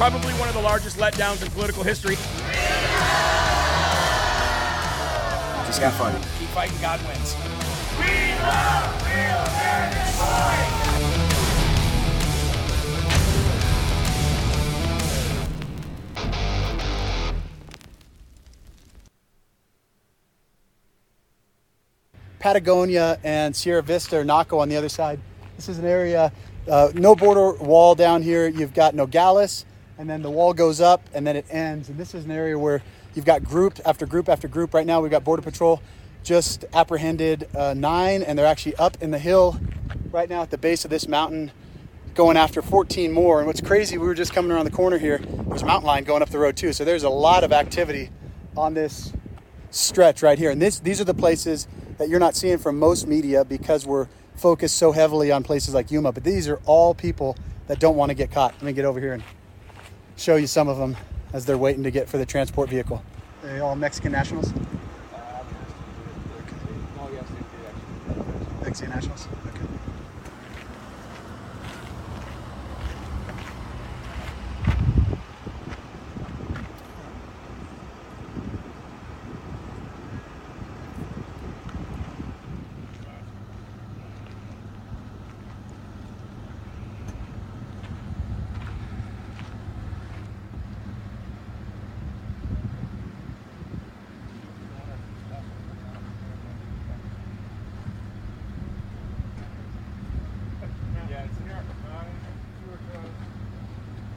Probably one of the largest letdowns in political history. Just keep fighting. Keep fighting, God wins. Patagonia and Sierra Vista or Naco on the other side. This is an area, uh, no border wall down here. You've got Nogales, and then the wall goes up and then it ends. And this is an area where you've got group after group after group. Right now, we've got Border Patrol just apprehended uh, nine, and they're actually up in the hill right now at the base of this mountain going after 14 more. And what's crazy, we were just coming around the corner here. There's a mountain lion going up the road too. So there's a lot of activity on this stretch right here. And this, these are the places that you're not seeing from most media because we're focused so heavily on places like Yuma. But these are all people that don't want to get caught. Let me get over here and show you some of them as they're waiting to get for the transport vehicle. Are they all Mexican nationals? Mexican nationals? Okay.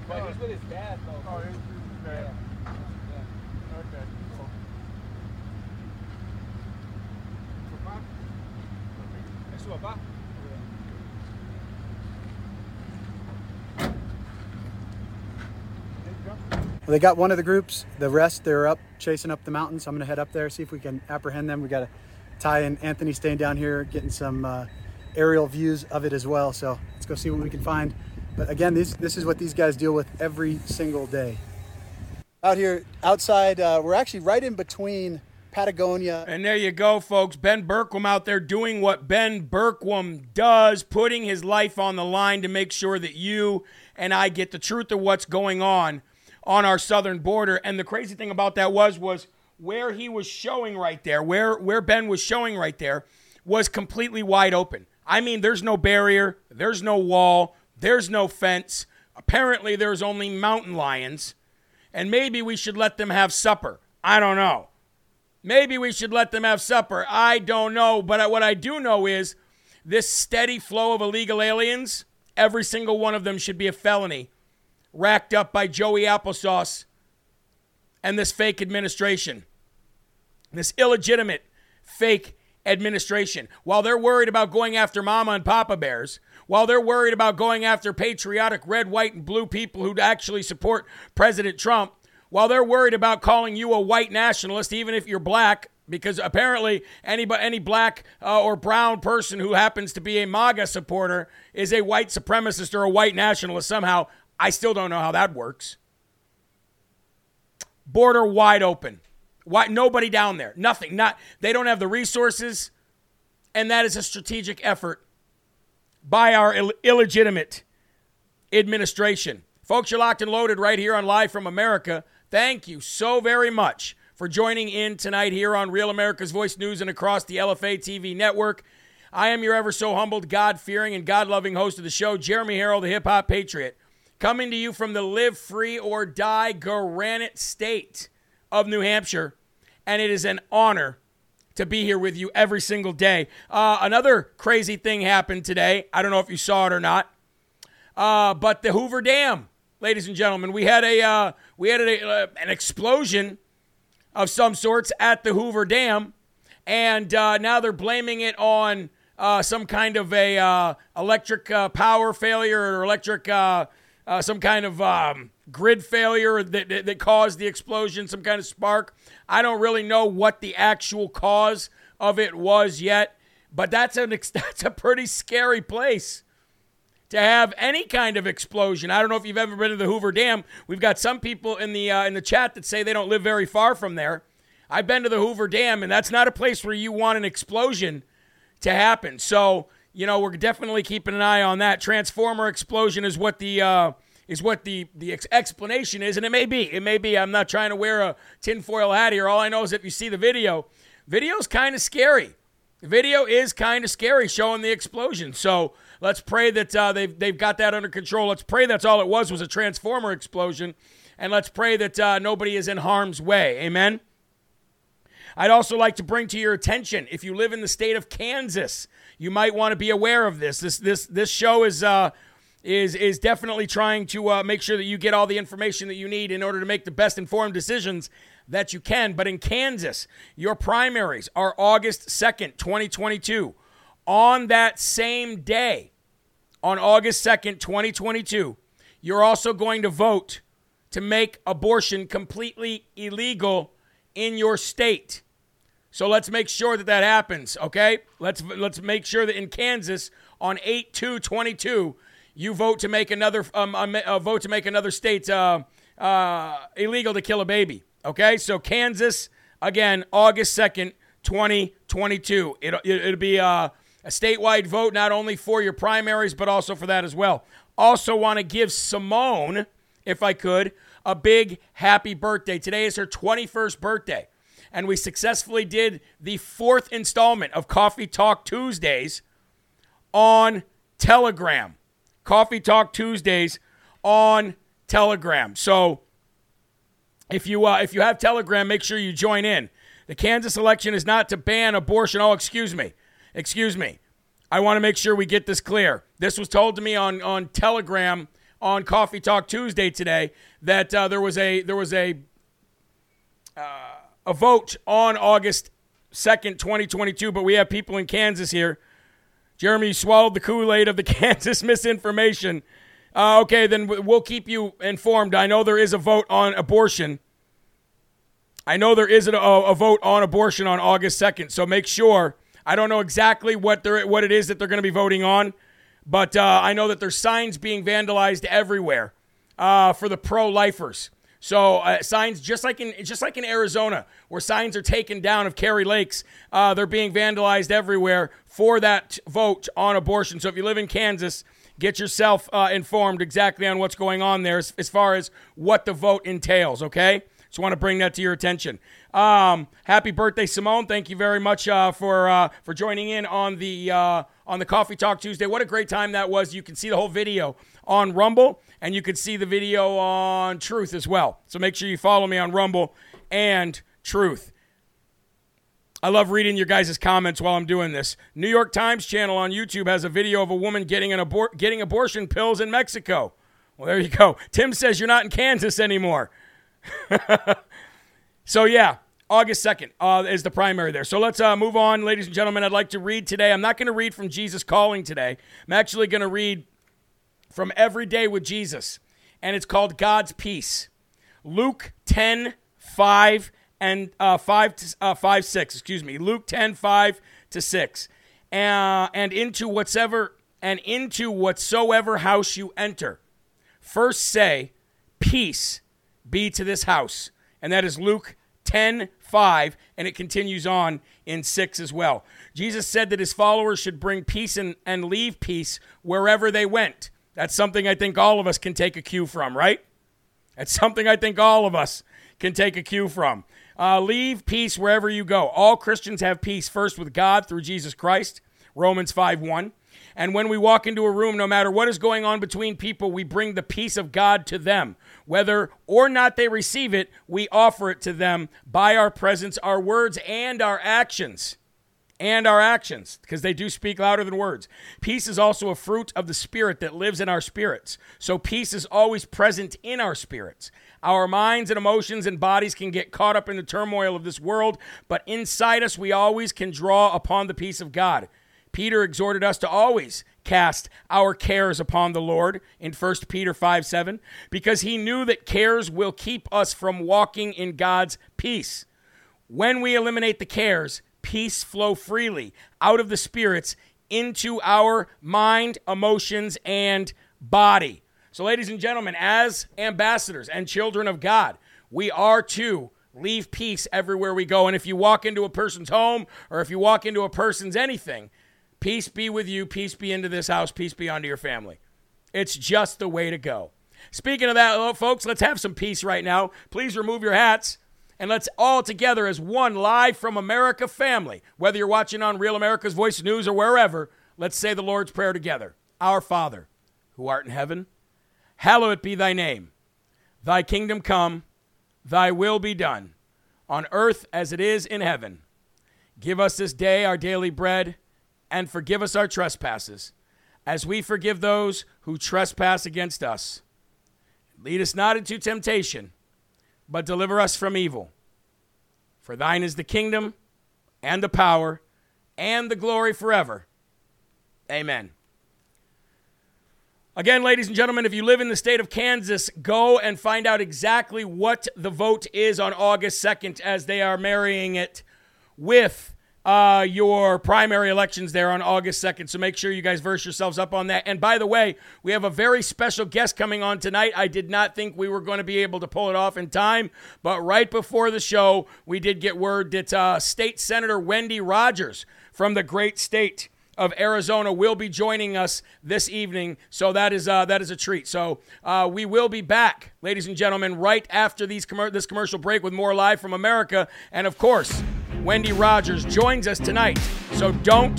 But he's with his dad, though. Oh, he's with his dad. Okay, cool. They got one of the groups. The rest, they're up chasing up the mountains. I'm going to head up there, see if we can apprehend them. We got Ty and Anthony staying down here, getting some uh, aerial views of it as well. So let's go see what we can find. But again, this this is what these guys deal with every single day. Out here, outside, uh, we're actually right in between Patagonia. And there you go, folks. Ben Bergquam out there doing what Ben Bergquam does, putting his life on the line to make sure that you and I get the truth of what's going on on our southern border. And the crazy thing about that was was where he was showing right there, where where Ben was showing right there, was completely wide open. I mean, there's no barrier, there's no wall, there's no fence. Apparently, there's only mountain lions, and maybe we should let them have supper. I don't know. Maybe we should let them have supper. I don't know. But what I do know is this steady flow of illegal aliens, every single one of them should be a felony, racked up by Joey Applesauce and this fake administration. this illegitimate, fake administration. While they're worried about going after mama and papa bears, while they're worried about going after patriotic red, white, and blue people who actually support President Trump, while they're worried about calling you a white nationalist, even if you're black, because apparently any, any black uh, or brown person who happens to be a MAGA supporter is a white supremacist or a white nationalist somehow. I still don't know how that works. Border wide open. Why nobody down there? Nothing. Not they don't have the resources, and that is a strategic effort by our Ill- illegitimate administration. Folks, you're locked and loaded right here on Live from America. Thank you so very much for joining in tonight here on Real America's Voice News and across the LFA TV network. I am your ever so humbled, God fearing, and God loving host of the show, Jeremy Herrell, the hip hop patriot, coming to you from the live free or die granite state of New Hampshire. And it is an honor to be here with you every single day. Uh, another crazy thing happened today. I don't know if you saw it or not, uh, but the Hoover Dam, ladies and gentlemen, we had a uh, we had a, uh, an explosion of some sorts at the Hoover Dam, and uh, now they're blaming it on uh, some kind of a electric power failure or electric some kind of um, grid failure that, that, that caused the explosion, some kind of spark. I don't really know what the actual cause of it was yet, but that's an that's a pretty scary place to have any kind of explosion. I don't know if you've ever been to the Hoover Dam. We've got some people in the uh, in the chat that say they don't live very far from there. I've been to the Hoover Dam, and that's not a place where you want an explosion to happen. So you know we're definitely keeping an eye on that. Transformer explosion is what the uh, is what the the ex- explanation is, and it may be. It may be. I'm not trying to wear a tinfoil hat here. All I know is if you see the video, video's kind of scary. The video is kind of scary, showing the explosion. So let's pray that uh, they've they've got that under control. Let's pray that's all it was was a transformer explosion, and let's pray that uh, nobody is in harm's way. Amen. I'd also like to bring to your attention if you live in the state of Kansas, you might want to be aware of this. This this this show is uh, is is definitely trying to uh, make sure that you get all the information that you need in order to make the best informed decisions that you can. But in Kansas, your primaries are August 2nd, 2022. On that same day, on August 2nd, 2022, you're also going to vote to make abortion completely illegal in your state. So let's make sure that that happens, okay? Let's let's make sure that in Kansas on 8/2/22 you vote to make another um, a, vote to make another state uh, uh, illegal to kill a baby. Okay, so Kansas again, August second, twenty twenty two. It'll it'll be uh, a statewide vote not only for your primaries but also for that as well. Also, want to give Simone, if I could, a big happy birthday. Today is her twenty first birthday, and we successfully did the fourth installment of Coffee Talk Tuesdays on Telegram. Coffee Talk Tuesdays on Telegram. So if you uh, if you have Telegram, make sure you join in. The Kansas election is not to ban abortion. Oh, excuse me, excuse me. I want to make sure we get this clear. This was told to me on on Telegram on Coffee Talk Tuesday today that uh, there was a there was a uh, a vote on August second, twenty twenty two. But we have people in Kansas here Jeremy swallowed the Kool Aid of the Kansas misinformation. Uh, okay, then we'll keep you informed. I know there is a vote on abortion. I know there is a, a vote on abortion on August 2nd, so make sure. I don't know exactly what they're, what it is that they're going to be voting on, but uh, I know that there's signs being vandalized everywhere uh, for the pro-lifers. So uh, signs just like in just like in Arizona, where signs are taken down of Kari Lake's, uh, they're being vandalized everywhere for that vote on abortion. So if you live in Kansas, get yourself uh, informed exactly on what's going on there as, as, far as what the vote entails. Okay, just want to bring that to your attention. Um, happy birthday, Simone! Thank you very much uh, for uh, for joining in on the uh, on the Coffee Talk Tuesday. What a great time that was! You can see the whole video on Rumble and you can see the video on Truth as well. So make sure you follow me on Rumble and Truth. I love reading your guys' comments while I'm doing this. New York Times channel on YouTube has a video of a woman getting an abor- getting abortion pills in Mexico. Well, there you go. Tim says you're not in Kansas anymore. so yeah, August 2nd uh, is the primary there. So let's uh, move on, ladies and gentlemen. I'd like to read today. I'm not going to read from Jesus Calling today. I'm actually going to read from Every Day with Jesus, and it's called God's Peace. Luke 10, 5 and uh, 5, to, uh, 5, 6, excuse me. Luke 10, 5 to 6. Uh, and into whatsoever and into whatsoever house you enter. First say, Peace be to this house. And that is Luke 10, 5, and it continues on in 6 as well. Jesus said that his followers should bring peace and, and leave peace wherever they went. That's something I think all of us can take a cue from, right? That's something I think all of us can take a cue from. Uh, leave peace wherever you go. All Christians have peace first with God through Jesus Christ, Romans 5 1. And when we walk into a room, no matter what is going on between people, we bring the peace of God to them. Whether or not they receive it, we offer it to them by our presence, our words, and our actions. And our actions, because they do speak louder than words. Peace is also a fruit of the Spirit that lives in our spirits. So peace is always present in our spirits. Our minds and emotions and bodies can get caught up in the turmoil of this world, but inside us, we always can draw upon the peace of God. Peter exhorted us to always cast our cares upon the Lord in 1 Peter 5 7, because he knew that cares will keep us from walking in God's peace. When we eliminate the cares, peace flow freely out of the spirits into our mind, emotions, and body. So, ladies and gentlemen, as ambassadors and children of God, we are to leave peace everywhere we go. And if you walk into a person's home or if you walk into a person's anything, Peace be with you. Peace be into this house. Peace be onto your family. It's just the way to go. Speaking of that, oh, folks, let's have some peace right now. Please remove your hats and let's all together as one live from America family, whether you're watching on Real America's Voice News or wherever, let's say the Lord's Prayer together. Our Father, who art in heaven, hallowed be thy name. Thy kingdom come, thy will be done, on earth as it is in heaven. Give us this day our daily bread and forgive us our trespasses, as we forgive those who trespass against us. Lead us not into temptation, but deliver us from evil. For thine is the kingdom, and the power, and the glory forever. Amen. Again, ladies and gentlemen, if you live in the state of Kansas, go and find out exactly what the vote is on August 2nd as they are marrying it with uh, your primary elections there on August 2nd. So make sure you guys verse yourselves up on that. And by the way, we have a very special guest coming on tonight. I did not think we were going to be able to pull it off in time, but right before the show, we did get word that uh, State Senator Wendy Rogers from the great state of Arizona will be joining us this evening. So that is uh, that is a treat. So uh, we will be back, ladies and gentlemen, right after these com- this commercial break with more live from America, and of course. Wendy Rogers joins us tonight. So don't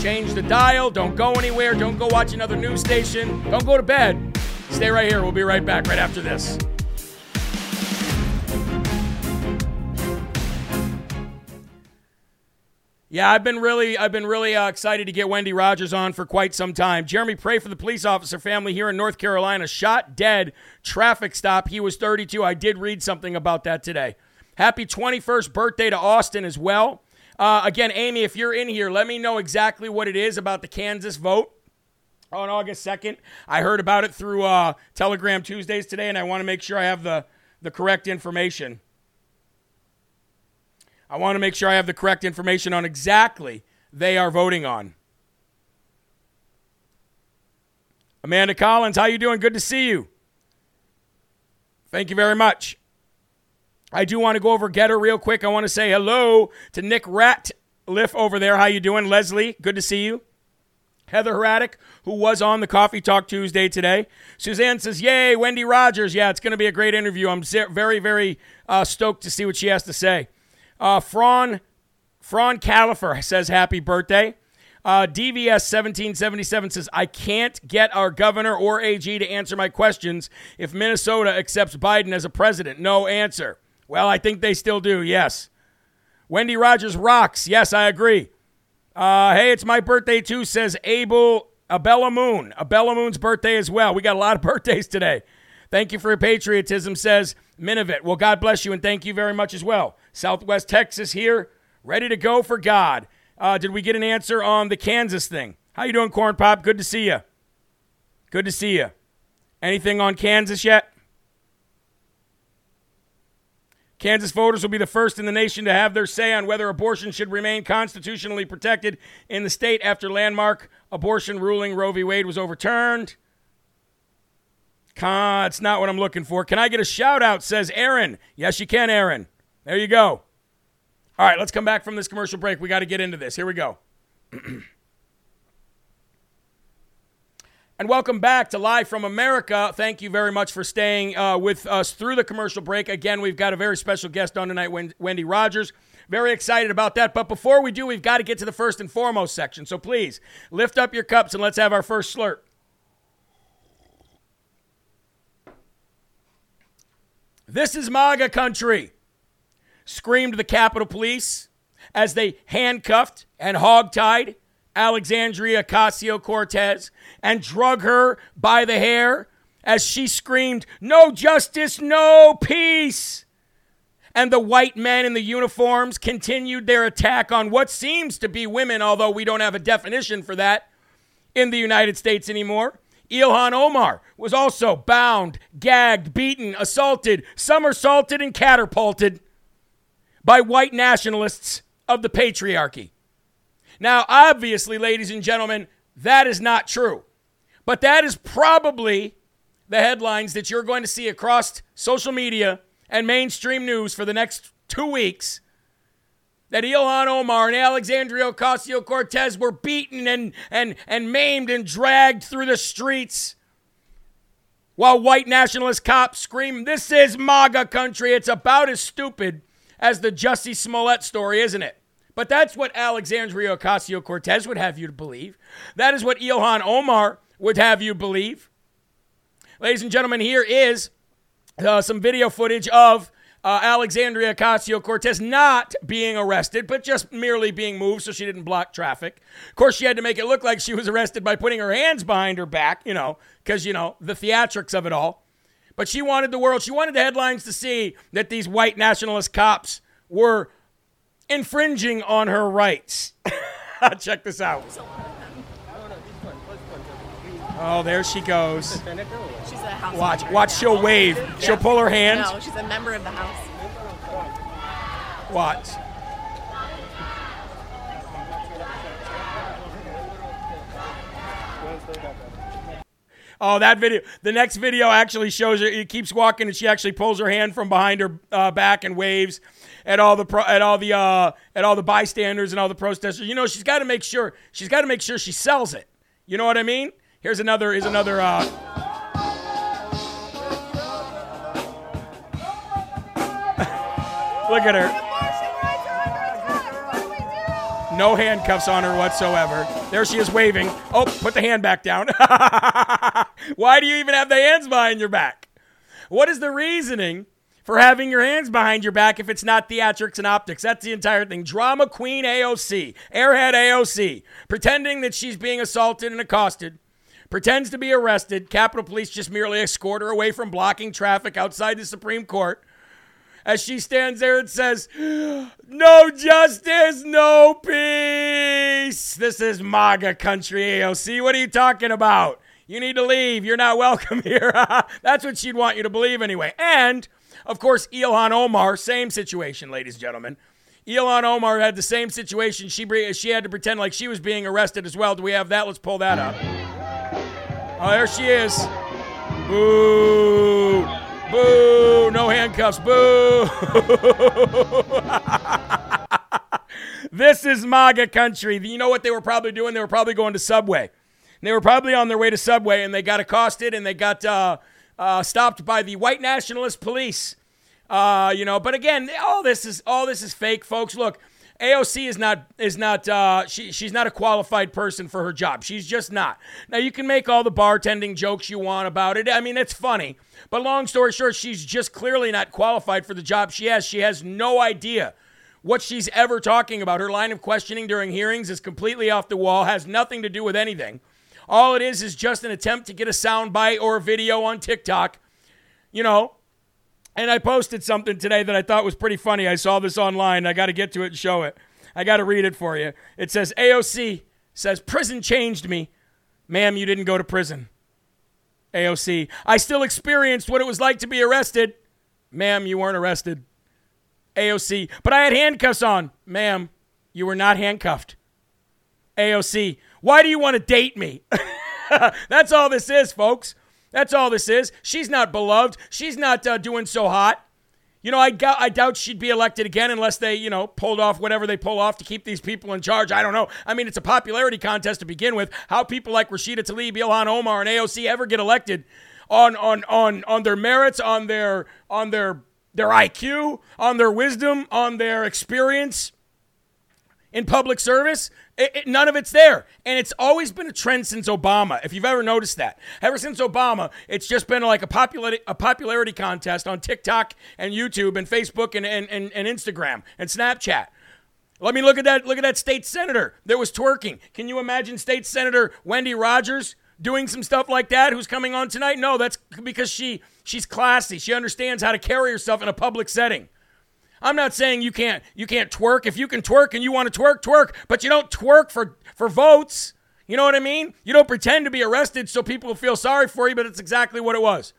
change the dial. Don't go anywhere. Don't go watch another news station. Don't go to bed. Stay right here. We'll be right back right after this. Yeah, I've been really, I've been really uh, excited to get Wendy Rogers on for quite some time. Jeremy, pray for the police officer family here in North Carolina, shot dead, traffic stop. He was 32. I did read something about that today. Happy 21st birthday to Austin as well. Uh, again, Amy, if you're in here, let me know exactly what it is about the Kansas vote on August 2nd. I heard about it through uh, Telegram Tuesdays today, and I want to make sure I have the, the correct information. I want to make sure I have the correct information on exactly they are voting on. Amanda Collins, how you doing? Good to see you. Thank you very much. I do want to go over Gettr real quick. I want to say hello to Nick Ratliff over there. How you doing, Leslie? Good to see you. Heather Hraddick, who was on the Coffee Talk Tuesday today. Suzanne says, Yay, Wendy Rogers. Yeah, it's going to be a great interview. I'm very, very uh, stoked to see what she has to say. Uh, Fran, Fran Califer says, Happy birthday. Uh, DVS 1777 says, I can't get our governor or AG to answer my questions if Minnesota accepts Biden as a president. No answer. Well, I think they still do, yes. Wendy Rogers rocks. Yes, I agree. Uh, hey, it's my birthday too, says Abel Abella Moon. Abella Moon's birthday as well. We got a lot of birthdays today. Thank you for your patriotism, says Minovit. Well, God bless you and thank you very much as well. Southwest Texas here, ready to go for God. Uh, did we get an answer on the Kansas thing? How you doing, Corn Pop? Good to see you. Good to see you. Anything on Kansas yet? Kansas voters will be the first in the nation to have their say on whether abortion should remain constitutionally protected in the state after landmark abortion ruling Roe v. Wade was overturned. Con, it's not what I'm looking for. Can I get a shout out? Says Aaron. Yes, you can, Aaron. There you go. All right, let's come back from this commercial break. We got to get into this. Here we go. And welcome back to Live from America. Thank you very much for staying uh, with us through the commercial break. Again, we've got a very special guest on tonight, Wendy Rogers. Very excited about that. But before we do, we've got to get to the first and foremost section. So please lift up your cups and let's have our first slurp. This is MAGA country, screamed the Capitol Police as they handcuffed and hogtied Alexandria Ocasio Cortez and drug her by the hair as she screamed, No justice, no peace. And the white men in the uniforms continued their attack on what seems to be women, although we don't have a definition for that in the United States anymore. Ilhan Omar was also bound, gagged, beaten, assaulted, somersaulted, and catapulted by white nationalists of the patriarchy. Now, obviously, ladies and gentlemen, that is not true. But that is probably the headlines that you're going to see across social media and mainstream news for the next two weeks. That Ilhan Omar and Alexandria Ocasio Cortez were beaten and, and, and maimed and dragged through the streets while white nationalist cops scream, This is MAGA country. It's about as stupid as the Jussie Smollett story, isn't it? But that's what Alexandria Ocasio Cortez would have you to believe. That is what Ilhan Omar would have you believe. Ladies and gentlemen, here is uh, some video footage of uh, Alexandria Ocasio Cortez not being arrested, but just merely being moved so she didn't block traffic. Of course, she had to make it look like she was arrested by putting her hands behind her back, you know, because, you know, the theatrics of it all. But she wanted the world, she wanted the headlines to see that these white nationalist cops were infringing on her rights. Check this out. Oh, there she goes. She's a house Watch, member, watch. yeah. She'll wave. She'll pull her hand. No, she's a member of the house. Watch. Oh, that video. The next video actually shows her. It keeps walking, and she actually pulls her hand from behind her uh, back and waves at all the pro, at all the uh, at all the bystanders and all the protesters. You know, she's got to make sure she's got to make sure she sells it. You know what I mean? Here's another. Here's another. Uh, Look at her. No handcuffs on her whatsoever. There she is waving. Oh, put the hand back down. Why do you even have the hands behind your back? What is the reasoning for having your hands behind your back if it's not theatrics and optics? That's the entire thing. Drama queen AOC, airhead AOC, pretending that she's being assaulted and accosted, pretends to be arrested. Capitol Police just merely escort her away from blocking traffic outside the Supreme Court as she stands there and says, No justice, no peace. This is MAGA country, AOC. What are you talking about? You need to leave. You're not welcome here. That's what she'd want you to believe anyway. And, of course, Ilhan Omar, same situation, ladies and gentlemen. Ilhan Omar had the same situation. She, she had to pretend like she was being arrested as well. Do we have that? Let's pull that up. Oh, there she is. Boo. Boo! No handcuffs. Boo! this is MAGA country. You know what they were probably doing? They were probably going to Subway. They were probably on their way to Subway and they got accosted and they got uh, uh, stopped by the white nationalist police. Uh, you know, but again, all this is all this is fake, folks. Look, AOC is not is not uh, she she's not a qualified person for her job. She's just not. Now you can make all the bartending jokes you want about it. I mean, it's funny. But long story short, she's just clearly not qualified for the job she has. She has no idea what she's ever talking about. Her line of questioning during hearings is completely off the wall, has nothing to do with anything. All it is is just an attempt to get a soundbite or a video on TikTok, you know, And I posted something today that I thought was pretty funny. I saw this online. I got to get to it and show it. I got to read it for you. It says AOC says prison changed me. Ma'am, you didn't go to prison. AOC, I still experienced what it was like to be arrested. Ma'am, you weren't arrested. AOC, but I had handcuffs on. Ma'am, you were not handcuffed. AOC, why do you want to date me? That's all this is, folks. That's all this is. She's not beloved. She's not uh, doing so hot. You know, I, go- I doubt she'd be elected again unless they, you know, pulled off whatever they pull off to keep these people in charge. I don't know. I mean, it's a popularity contest to begin with. How people like Rashida Tlaib, Ilhan Omar, and AOC ever get elected on on on on their merits, on their on their their IQ, on their wisdom, on their experience in public service. It, it, none of it's there. And it's always been a trend since Obama, if you've ever noticed that. Ever since Obama, it's just been like a popularity, a popularity contest on TikTok and YouTube and Facebook and, and, and, and Instagram and Snapchat. Let me look at that. Look at that state senator that was twerking. Can you imagine state senator Wendy Rogers doing some stuff like that? Who's coming on tonight? No, that's because she she's classy. She understands how to carry herself in a public setting. I'm not saying you can't you can't twerk. If you can twerk and you want to twerk, twerk, but you don't twerk for for votes. You know what I mean? You don't pretend to be arrested so people will feel sorry for you, but it's exactly what it was.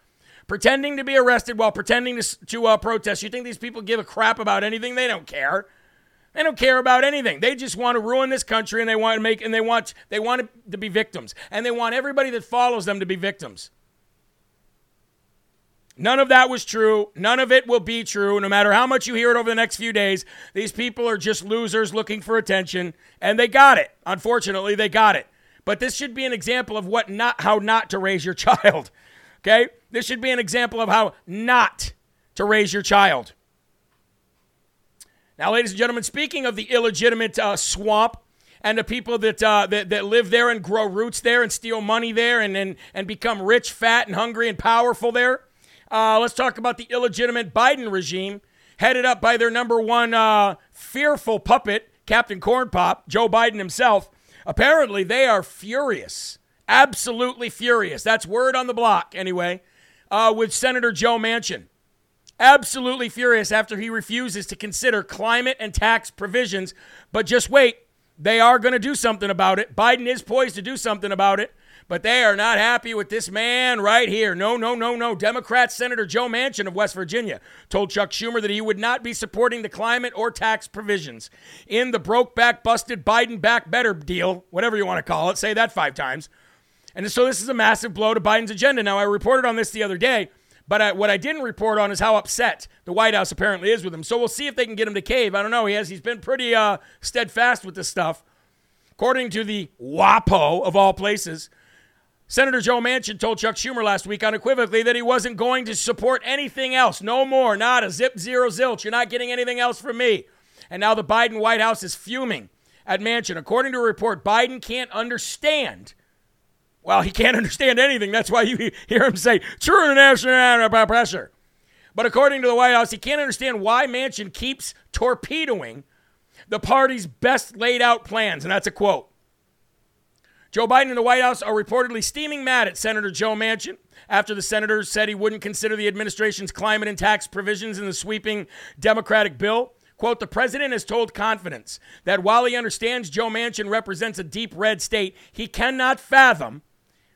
Pretending to be arrested while pretending to, to uh, protest. You think these people give a crap about anything? They don't care. They don't care about anything. They just want to ruin this country and they want to make and they want they want to be victims. And they want everybody that follows them to be victims. None of that was true. None of it will be true. No matter how much you hear it over the next few days, these people are just losers looking for attention, and they got it. Unfortunately, they got it. But this should be an example of what not how not to raise your child. Okay? This should be an example of how not to raise your child. Now, ladies and gentlemen, speaking of the illegitimate uh, swamp and the people that, uh, that that live there and grow roots there and steal money there and and, and become rich, fat, and hungry and powerful there. Uh, let's talk about the illegitimate Biden regime, headed up by their number one uh, fearful puppet, Captain Corn Pop, Joe Biden himself. Apparently, they are furious, absolutely furious. That's word on the block, anyway, uh, with Senator Joe Manchin. Absolutely furious after he refuses to consider climate and tax provisions. But just wait, they are going to do something about it. Biden is poised to do something about it but they are not happy with this man right here. No, no, no, no. Democrat Senator Joe Manchin of West Virginia told Chuck Schumer that he would not be supporting the climate or tax provisions in the broke back, busted Biden back better deal, whatever you want to call it. Say that five times. And so this is a massive blow to Biden's agenda. Now, I reported on this the other day, but I, what I didn't report on is how upset the White House apparently is with him. So we'll see if they can get him to cave. I don't know. He has he's been pretty uh, steadfast with this stuff. According to the WAPO of all places, Senator Joe Manchin told Chuck Schumer last week unequivocally that he wasn't going to support anything else. No more, not a zip, zero, zilch. You're not getting anything else from me. And now the Biden White House is fuming at Manchin. According to a report, Biden can't understand. Well, he can't understand anything. That's why you hear him say, true international pressure. But according to the White House, he can't understand why Manchin keeps torpedoing the party's best laid out plans. And that's a quote. Joe Biden and the White House are reportedly steaming mad at Senator Joe Manchin after the senator said he wouldn't consider the administration's climate and tax provisions in the sweeping Democratic bill. Quote, the president has told confidence that while he understands Joe Manchin represents a deep red state, he cannot fathom,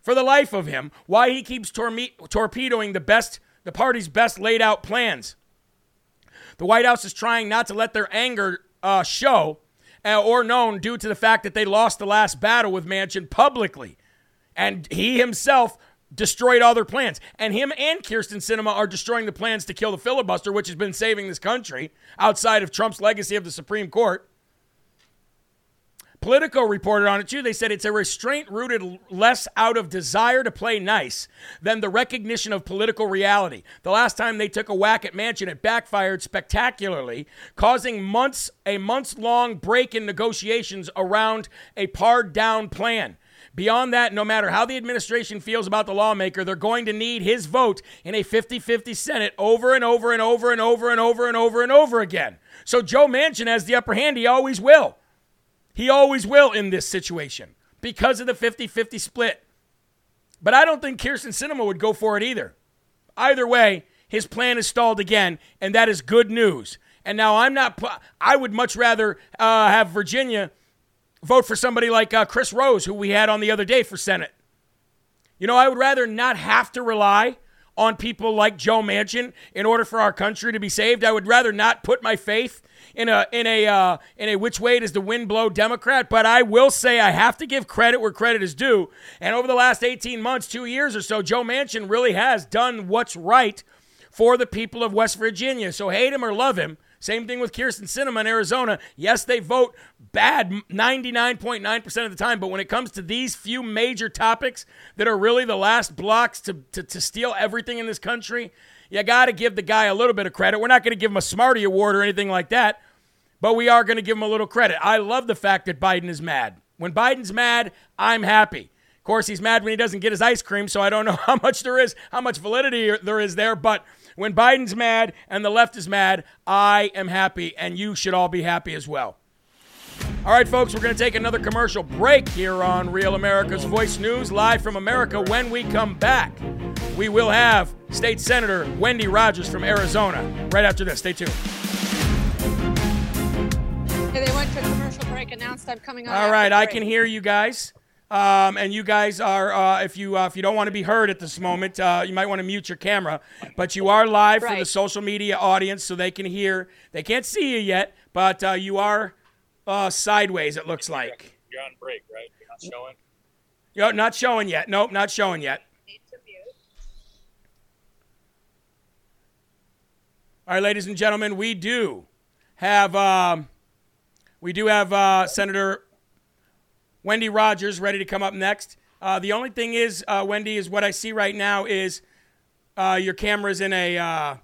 for the life of him, why he keeps torpedoing the best, the party's best laid out plans. The White House is trying not to let their anger uh, show Uh, or known due to the fact that they lost the last battle with Manchin publicly. And he himself destroyed all their plans. And him and Kyrsten Sinema are destroying the plans to kill the filibuster, which has been saving this country outside of Trump's legacy of the Supreme Court. Politico reported on it too. They said it's a restraint rooted less out of desire to play nice than the recognition of political reality. The last time they took a whack at Manchin, it backfired spectacularly, causing months a months long break in negotiations around a pared down plan. Beyond that, no matter how the administration feels about the lawmaker, they're going to need his vote in a 50 50 Senate over and over and over and over and over and over and over again. So Joe Manchin has the upper hand. He always will. He always will in this situation because of the 50 50 split. But I don't think Kyrsten Sinema would go for it either. Either way, his plan is stalled again, and that is good news. And now I'm not, I would much rather uh, have Virginia vote for somebody like uh, Chris Rose, who we had on the other day for Senate. You know, I would rather not have to rely on people like Joe Manchin in order for our country to be saved. I would rather not put my faith in a in a uh, in a which way does the wind blow Democrat. But I will say I have to give credit where credit is due. And over the last 18 months, two years or so, Joe Manchin really has done what's right for the people of West Virginia. So hate him or love him. Same thing with Kyrsten Sinema in Arizona. Yes, they vote bad 99.9% of the time, but when it comes to these few major topics that are really the last blocks to, to, to steal everything in this country, you got to give the guy a little bit of credit. We're not going to give him a Smarty Award or anything like that, but we are going to give him a little credit. I love the fact that Biden is mad. When Biden's mad, I'm happy. Of course, he's mad when he doesn't get his ice cream, so I don't know how much there is, how much validity there is there, but when Biden's mad and the left is mad, I am happy, and you should all be happy as well. All right, folks, we're going to take another commercial break here on Real America's Voice News, live from America. When we come back, we will have State Senator Wendy Rogers from Arizona right after this. Stay tuned. They went to commercial break. Announced I'm coming on. All right, I break. can hear you guys. Um, and you guys are, uh, if you uh, if you don't want to be heard at this moment, uh, you might want to mute your camera. But you are live for the social media audience, so they can hear. They can't see you yet, but uh, you are uh, sideways. It looks like. You're on break, right? You're not showing. Yo, not showing yet. Nope, not showing yet. All right, ladies and gentlemen, we do have um, we do have uh, Senator Wendy Rogers ready to come up next. Uh, the only thing is, uh, Wendy, is what I see right now is uh, your camera's in a uh,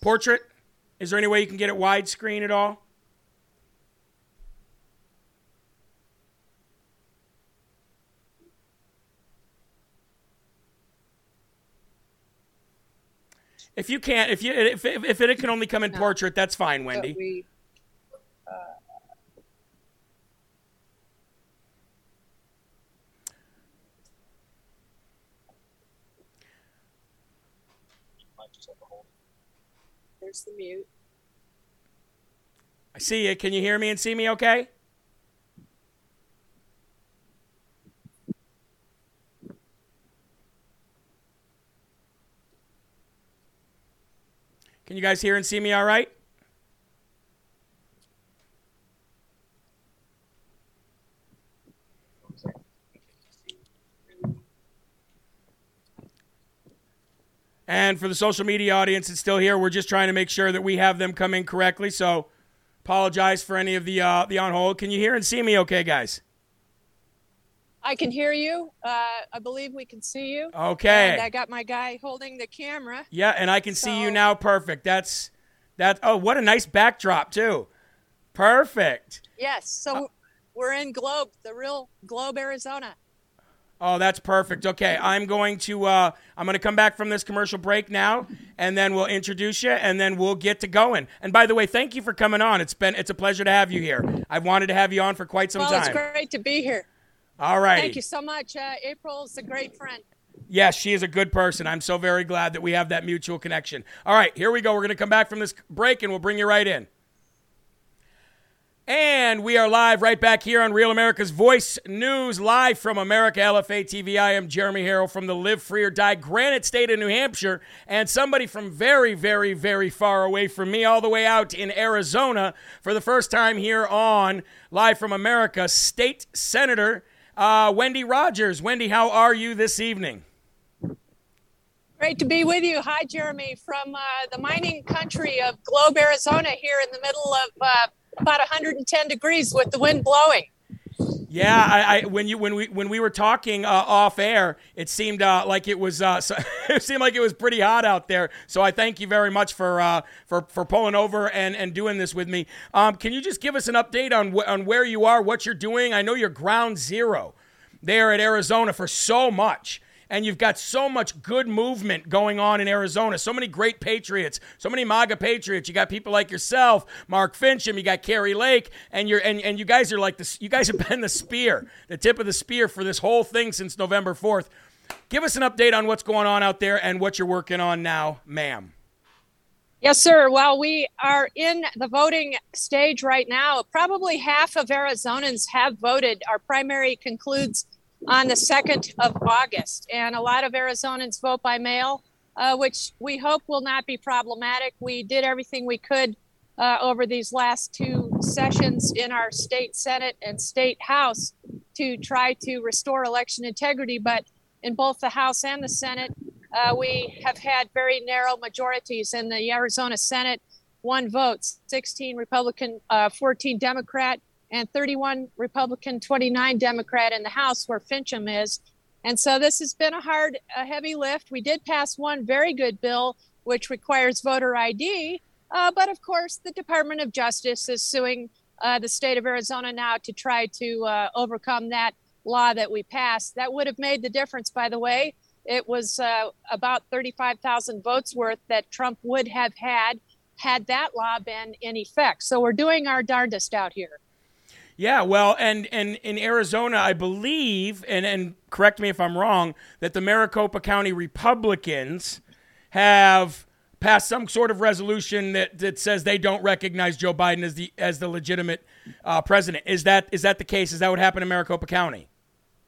portrait. Is there any way you can get it widescreen at all? If you can't, if you if, if, it can only come in portrait, that's fine, Wendy. we- Might just have to hold. There's the mute. I see you. Can you hear me and see me okay? Can you guys hear and see me all right? And for the social media audience that's still here, we're just trying to make sure that we have them come in correctly. So apologize for any of the uh, the on hold. Can you hear and see me okay, guys? I can hear you. Uh, I believe we can see you. Okay. And I got my guy holding the camera. Yeah, and I can see you now perfect. That's that oh, what a nice backdrop too. Perfect. Yes. So we're in Globe, the real Globe, Arizona. Oh, that's perfect. Okay, I'm going to uh, I'm going to come back from this commercial break now, and then we'll introduce you, and then we'll get to going. And by the way, thank you for coming on. It's been it's a pleasure to have you here. I've wanted to have you on for quite some well, time. it's great to be here. All right. Thank you so much. Uh, April's a great friend. Yes, she is a good person. I'm so very glad that we have that mutual connection. All right, here we go. We're going to come back from this break and we'll bring you right in. And we are live right back here on Real America's Voice News, live from America LFA TV. I am Jeremy Herrell from the Live Free or Die Granite State of New Hampshire, and somebody from very, very, very far away from me, all the way out in Arizona, for the first time here on Live from America, State Senator uh, Wendy Rogers. Wendy, how are you this evening? Great to be with you. Hi, Jeremy, from uh, the mining country of Globe, Arizona, here in the middle of uh, about 110 degrees with the wind blowing. Yeah, I, I when you when we when we were talking uh, off air, it seemed uh, like it was uh, so, it seemed like it was pretty hot out there. So I thank you very much for uh, for for pulling over and, and doing this with me. Um, can you just give us an update on wh- on where you are, what you're doing? I know you're ground zero there at Arizona for so much. And you've got so much good movement going on in Arizona. So many great patriots, so many MAGA patriots. You got people like yourself, Mark Finchem. You got Kari Lake, and you're and, and you guys are like this. You guys have been the spear, the tip of the spear for this whole thing since November fourth. give us an update on what's going on out there and what you're working on now, ma'am. Yes, sir. Well, we are in the voting stage right now. Probably half of Arizonans have voted. Our primary concludes on the 2nd of August, and a lot of Arizonans vote by mail, uh, which we hope will not be problematic. We did everything we could uh, over these last two sessions in our state Senate and state House to try to restore election integrity, but in both the House and the Senate, uh, we have had very narrow majorities. In the Arizona Senate, one vote, 16 Republican, uh, 14 Democrat, and 31 Republican, 29 Democrat in the House, where Finchem is. And so this has been a hard, a heavy lift. We did pass one very good bill, which requires voter ID. Uh, but of course, the Department of Justice is suing uh, the state of Arizona now to try to uh, overcome that law that we passed. That would have made the difference, by the way. It was uh, about 35,000 votes worth that Trump would have had had that law been in effect. So we're doing our darndest out here. Yeah, well, and, and in Arizona, I believe, and, and correct me if I'm wrong, that the Maricopa County Republicans have passed some sort of resolution that, that says they don't recognize Joe Biden as the as the legitimate uh, president. Is that is that the case? Is that what happened in Maricopa County?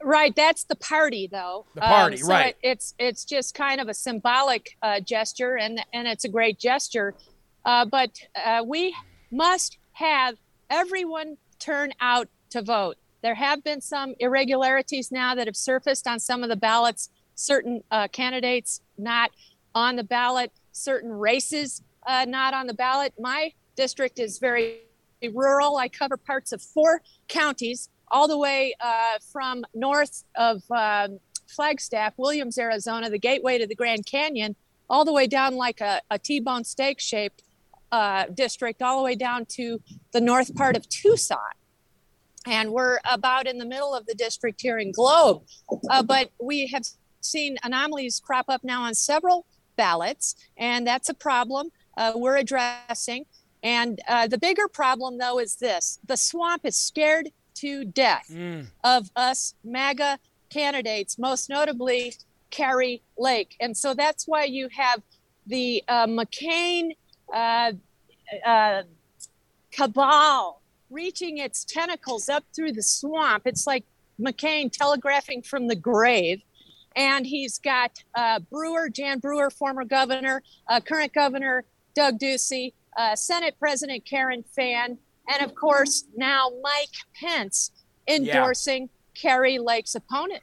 Right, that's the party, though. The party, um, so right? It, it's it's just kind of a symbolic uh, gesture, and and it's a great gesture. Uh, but uh, we must have everyone turn out to vote. There have been some irregularities now that have surfaced on some of the ballots. Certain uh, candidates not on the ballot. Certain races uh, not on the ballot. My district is very rural. I cover parts of four counties all the way uh, from north of uh, Flagstaff, Williams, Arizona, the gateway to the Grand Canyon, all the way down like a a T-bone steak shaped uh, district, all the way down to the north part of Tucson. And we're about in the middle of the district here in Globe. Uh, but we have seen anomalies crop up now on several ballots, and that's a problem uh, we're addressing. And uh, the bigger problem, though, is this the swamp is scared to death Mm. of us MAGA candidates, most notably Kari Lake. And so that's why you have the uh, McCain uh, uh, cabal reaching its tentacles up through the swamp. It's like McCain telegraphing from the grave. And he's got uh, Brewer, Jan Brewer, former governor, uh, current governor Doug Ducey, uh, Senate President Karen Fann, and of course now Mike Pence endorsing Kari Lake's opponent.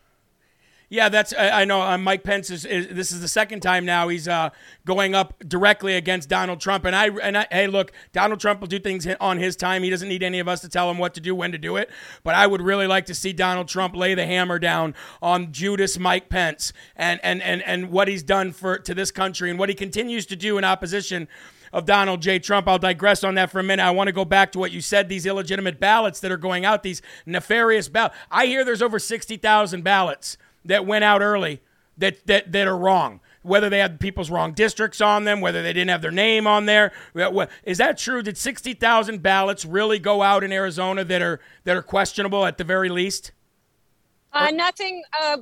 Yeah, that's I, I know. Uh, Mike Pence is, is this is the second time now he's uh, going up directly against Donald Trump. And I and I, hey, look, Donald Trump will do things on his time. He doesn't need any of us to tell him what to do, when to do it. But I would really like to see Donald Trump lay the hammer down on Judas Mike Pence and and and and what he's done for to this country and what he continues to do in opposition of Donald J. Trump. I'll digress on that for a minute. I want to go back to what you said these illegitimate ballots that are going out, these nefarious ballots. I hear there's over 60,000 ballots that went out early that, that, that are wrong. Whether they had people's wrong districts on them, whether they didn't have their name on there, is that true? Did sixty thousand ballots really go out in Arizona that are that are questionable at the very least? Uh, nothing uh,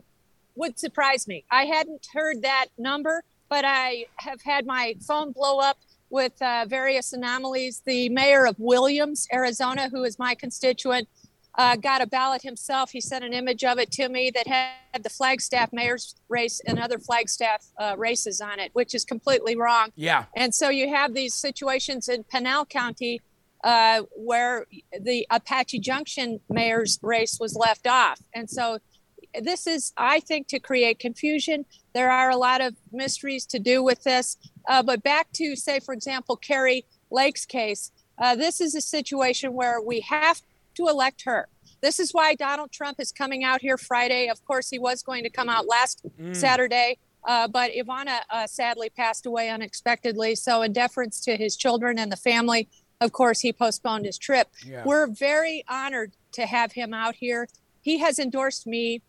would surprise me. I hadn't heard that number, but I have had my phone blow up with uh, various anomalies. The mayor of Williams, Arizona, who is my constituent, uh, got a ballot himself. He sent an image of it to me that had the Flagstaff mayor's race and other Flagstaff uh, races on it, which is completely wrong. Yeah. And so you have these situations in Pinal County uh, where the Apache Junction mayor's race was left off. And so this is, I think, to create confusion. There are a lot of mysteries to do with this. Uh, but back to, say, for example, Kari Lake's case, uh, this is a situation where we have to elect her. This is why Donald Trump is coming out here Friday. Of course, he was going to come out last Mm. Saturday, uh, but Ivana uh, sadly passed away unexpectedly. So, in deference to his children and the family, of course, he postponed his trip. Yeah. We're very honored to have him out here. He has endorsed me.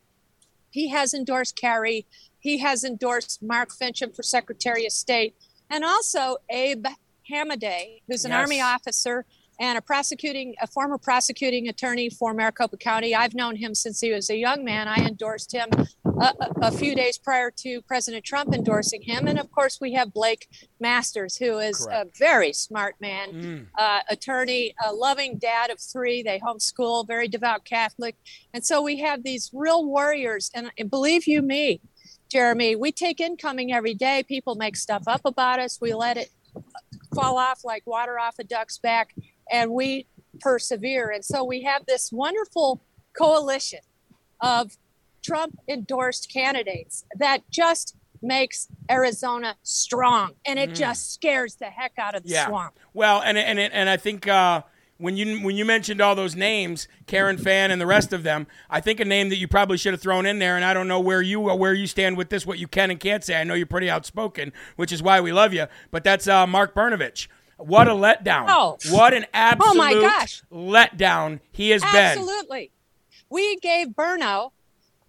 He has endorsed Kari. He has endorsed Mark Finchem for Secretary of State, and also Abe Hamadeh, who's an Yes. Army officer and a prosecuting, a former prosecuting attorney for Maricopa County. I've known him since he was a young man. I endorsed him a, a few days prior to President Trump endorsing him. And of course, we have Blake Masters, who is Correct. a very smart man, Mm. uh, attorney, a loving dad of three. They homeschool, very devout Catholic. And so we have these real warriors. And, and believe you me, Jeremy, we take incoming every day. People make stuff up about us. We let it fall off like water off a duck's back, and we persevere. And so we have this wonderful coalition of Trump endorsed candidates that just makes Arizona strong, and it just scares the heck out of the Mm. Yeah. swamp. Well, and and and I think uh, when you when you mentioned all those names, Karen Fann and the rest of them, I think a name that you probably should have thrown in there. And I don't know where you where you stand with this, what you can and can't say. I know you're pretty outspoken, which is why we love you. But that's uh, Mark Brnovich. What a letdown! Oh. What an absolute Oh, my gosh. letdown he has been. Absolutely. We gave Burno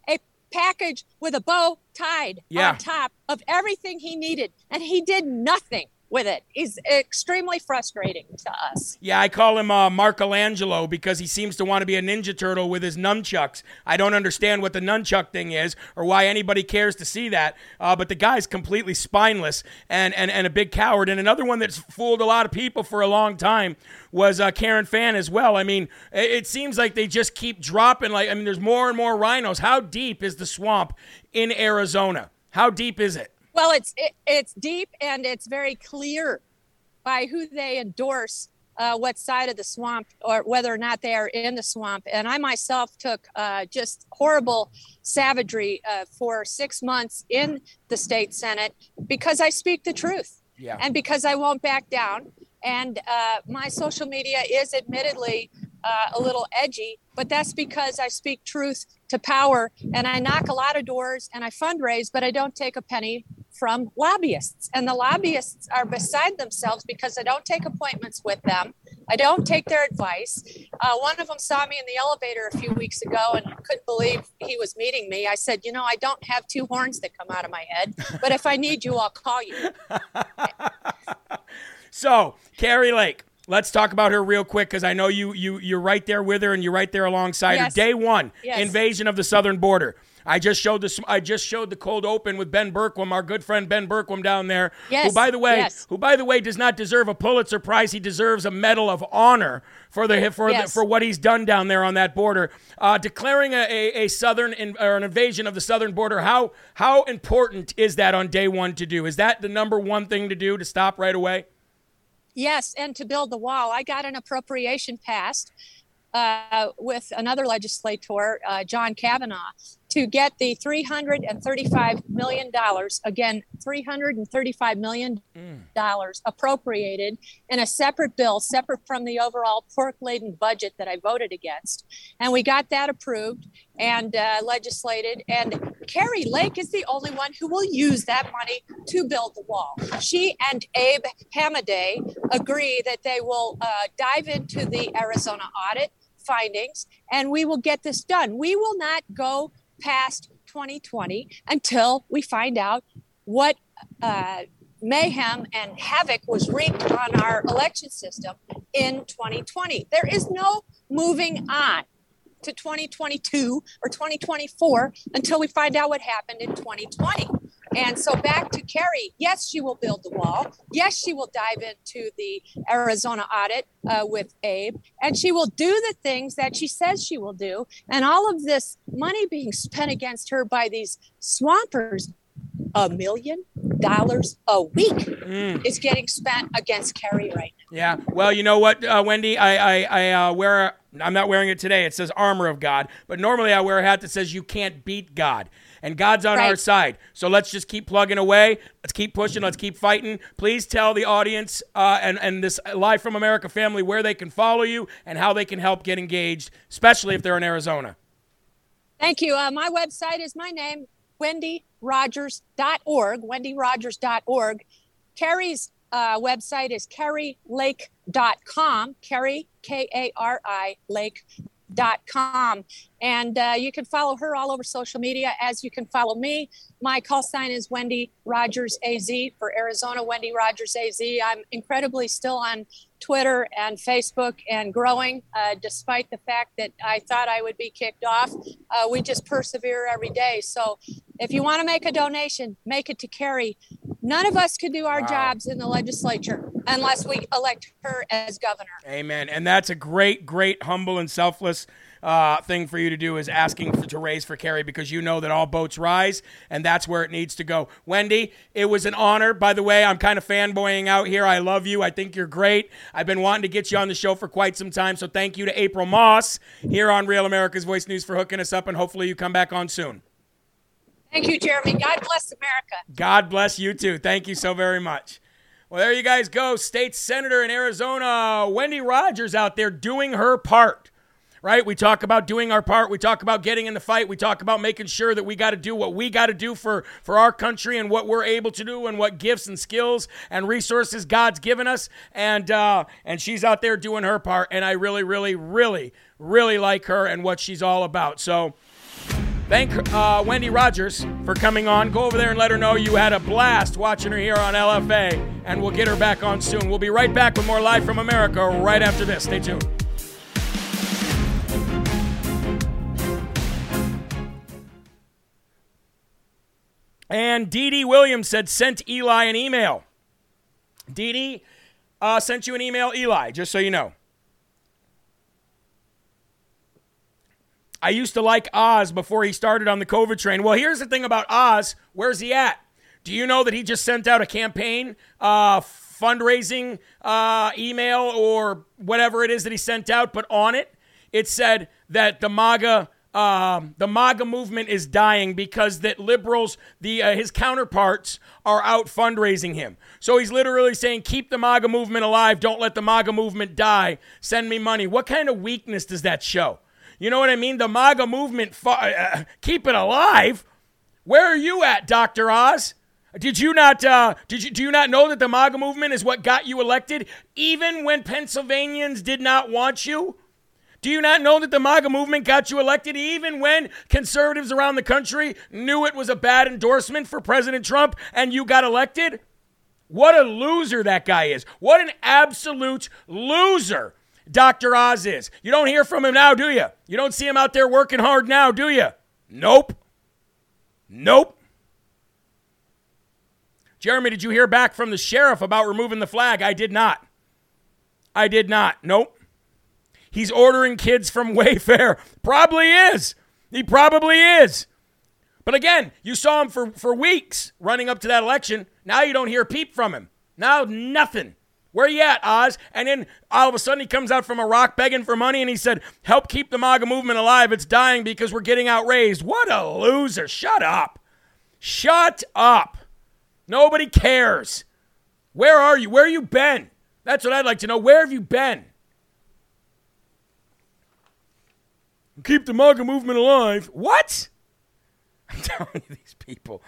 a package with a bow tied Yeah. on top of everything he needed, and he did nothing with it. He's extremely frustrating to us. Yeah, I call him uh, Michelangelo because he seems to want to be a Ninja Turtle with his nunchucks. I don't understand what the nunchuck thing is or why anybody cares to see that. Uh, but the guy's completely spineless and, and, and a big coward. And another one that's fooled a lot of people for a long time was uh, Karen Fann as well. I mean, it, it seems like they just keep dropping. Like, I mean, there's more and more rhinos. How deep is the swamp in Arizona? How deep is it? Well, it's it, it's deep and it's very clear by who they endorse, uh, what side of the swamp, or whether or not they are in the swamp. And I myself took uh, just horrible savagery uh, for six months in the state senate because I speak the truth Yeah. and because I won't back down. And uh, my social media is admittedly uh, a little edgy, but that's because I speak truth to power and I knock a lot of doors and I fundraise, but I don't take a penny from lobbyists. And the lobbyists are beside themselves because I don't take appointments with them. I don't take their advice. Uh, one of them saw me in the elevator a few weeks ago and couldn't believe he was meeting me. I said, You know, I don't have two horns that come out of my head, but if I need you, I'll call you. So, Carrie Lake, let's talk about her real quick because I know you you you're right there with her and you're right there alongside Yes. her. Day one, Yes. invasion of the southern border. I just showed this. I just showed the cold open with Ben Bergquam, our good friend Ben Bergquam down there. Yes. Who, by the way, yes. who by the way does not deserve a Pulitzer Prize. He deserves a Medal of Honor for the for Yes. the, for what he's done down there on that border, uh, declaring a, a, a southern in, or an invasion of the southern border. How how important is that on day one to do? Is that the number one thing to do to stop right away? Yes, and to build the wall, I got an appropriation passed uh, with another legislator, uh, John Kavanagh, to get the $335 million, again, $335 million appropriated in a separate bill, separate from the overall pork laden budget that I voted against. And we got that approved and uh, legislated. And Kari Lake is the only one who will use that money to build the wall. She and Abe Hamadeh agree that they will uh, dive into the Arizona audit findings and we will get this done. We will not go past 2020 until we find out what uh, mayhem and havoc was wreaked on our election system in 2020. There is no moving on to 2022 or 2024 until we find out what happened in 2020. And so back to Kari. Yes, she will build the wall. Yes, she will dive into the Arizona audit uh, with Abe, and she will do the things that she says she will do. And all of this money being spent against her by these swampers, a million dollars a week is getting spent against Kari right now. Yeah. Well, you know what, uh, Wendy? I I, I uh, wear. I'm not wearing it today. It says armor of God, but normally I wear a hat that says you can't beat God, and God's on our side. So let's just keep plugging away. Let's keep pushing. Let's keep fighting. Please tell the audience uh, and and this live from America family where they can follow you and how they can help get engaged, especially if they're in Arizona. Thank you. Uh, my website is my name, wendyrogers.org, wendyrogers.org. Kari's uh, website is karilake.com, Kari, K A R I, Lake. Com. And uh, you can follow her all over social media as you can follow me. My call sign is Wendy Rogers AZ for Arizona, Wendy Rogers AZ. I'm incredibly still on Twitter and Facebook and growing, uh, despite the fact that I thought I would be kicked off. Uh, we just persevere every day. So if you want to make a donation, make it to Kari. None of us could do our wow. jobs in the legislature unless we elect her as governor. Amen. And that's a great, great, humble, and selfless uh, thing for you to do is asking for, to raise for Kari because you know that all boats rise and that's where it needs to go. Wendy, it was an honor. By the way, I'm kind of fanboying out here. I love you. I think you're great. I've been wanting to get you on the show for quite some time. So thank you to April Moss here on Real America's Voice News for hooking us up, and hopefully you come back on soon. Thank you, Jeremy. God bless America. God bless you too. Thank you so very much. Well, there you guys go. State Senator in Arizona, Wendy Rogers out there doing her part right? We talk about doing our part. We talk about getting in the fight. We talk about making sure that we got to do what we got to do for, for our country and what we're able to do and what gifts and skills and resources God's given us. And uh, and she's out there doing her part. And I really, really, really, really like her and what she's all about. So. Thank uh, Wendy Rogers for coming on. Go over there and let her know you had a blast watching her here on LFA, and we'll get her back on soon. We'll be right back with more Live from America right after this. Stay tuned. And Dee Dee Williams said, sent Eli an email. Dee Dee uh, sent you an email, Eli, just so you know. I used to like Oz before he started on the COVID train. Well, here's the thing about Oz. Where's he at? Do you know that he just sent out a campaign, uh, fundraising uh, email or whatever it is that he sent out? But on it, it said that the MAGA um, the MAGA movement is dying because that liberals, the uh, his counterparts, are out fundraising him. So he's literally saying, "Keep the MAGA movement alive. Don't let the MAGA movement die. Send me money." What kind of weakness does that show? You know what I mean? The MAGA movement, uh, uh, keep it alive. Where are you at, Doctor Oz? Did you not? Uh, did you do you not know that the MAGA movement is what got you elected, even when Pennsylvanians did not want you? Do you not know that the MAGA movement got you elected even when conservatives around the country knew it was a bad endorsement for President Trump and you got elected? What a loser that guy is. What an absolute loser Dr. Oz is. You don't hear from him now, do you? You don't see him out there working hard now, do you? Nope. Nope. Jeremy, did you hear back from the sheriff about removing the flag? I did not. I did not. Nope. He's ordering kids from Wayfair. Probably is. He probably is. But again, you saw him for, for weeks running up to that election. Now you don't hear a peep from him. Now nothing. Where you at, Oz? And then all of a sudden he comes out from a rock begging for money and he said, Help keep the MAGA movement alive. It's dying because we're getting outraised. What a loser. Shut up. Shut up. Nobody cares. Where are you? Where you been? That's what I'd like to know. Where have you been? keep the MAGA movement alive. What? I'm telling you, these people.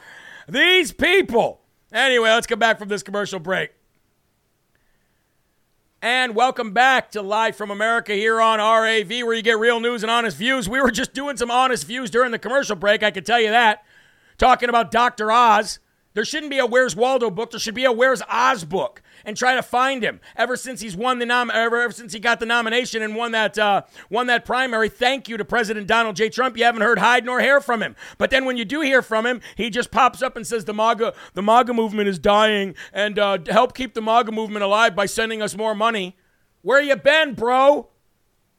These people. Anyway, let's come back from this commercial break. And welcome back to Live from America here on RAV, where you get real news and honest views. We were just doing some honest views during the commercial break, I can tell you that. Talking about Dr. Oz. There shouldn't be a Where's Waldo book. There should be a Where's Oz book and try to find him. Ever since he's won the nom, ever, ever since he got the nomination and won that uh, won that primary. Thank you to President Donald J. Trump. You haven't heard hide nor hair from him. But then when you do hear from him, he just pops up and says the MAGA the MAGA movement is dying and uh, help keep the MAGA movement alive by sending us more money. Where you been, bro?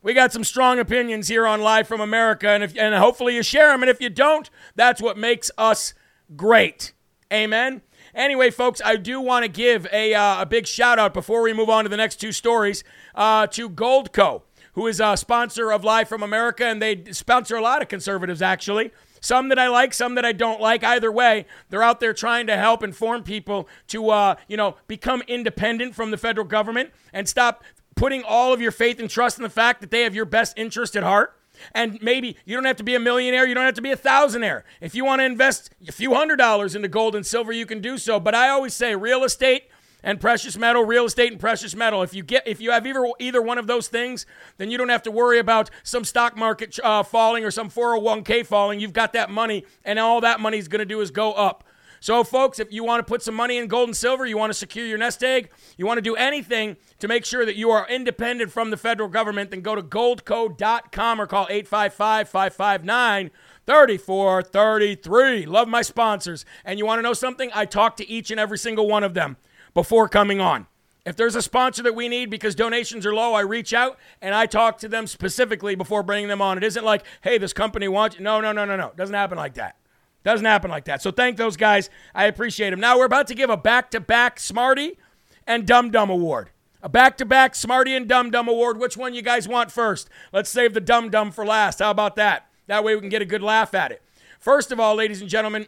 We got some strong opinions here on Live from America, and if and hopefully you share them. And if you don't, that's what makes us great. Amen. Anyway, folks, I do want to give a, uh, a big shout out before we move on to the next two stories uh, to Goldco, who is a sponsor of Live from America, and they sponsor a lot of conservatives, actually. Some that I like, some that I don't like. Either way, they're out there trying to help inform people to, uh, you know, become independent from the federal government and stop putting all of your faith and trust in the fact that they have your best interest at heart. And maybe you don't have to be a millionaire, you don't have to be a thousandaire. If you want to invest a few hundred dollars into gold and silver, you can do so. But I always say real estate and precious metal, real estate and precious metal. If you get if you have either either one of those things, then you don't have to worry about some stock market uh, falling or some 401k falling. You've got that money, and all that money is going to do is go up. So, folks, if you want to put some money in gold and silver, you want to secure your nest egg, you want to do anything to make sure that you are independent from the federal government, then go to goldco.com or call 855 559 3433. Love my sponsors. And you want to know something? I talk to each and every single one of them before coming on. If there's a sponsor that we need because donations are low, I reach out and I talk to them specifically before bringing them on. It isn't like, hey, this company wants you. No, no, no, no, no. It doesn't happen like that. Doesn't happen like that. So thank those guys. I appreciate them. Now we're about to give a back to back Smarty and Dum Dum Award. A back to back Smarty and Dum Dum Award. Which one you guys want first? Let's save the Dum Dum for last. How about that? That way we can get a good laugh at it. First of all, ladies and gentlemen,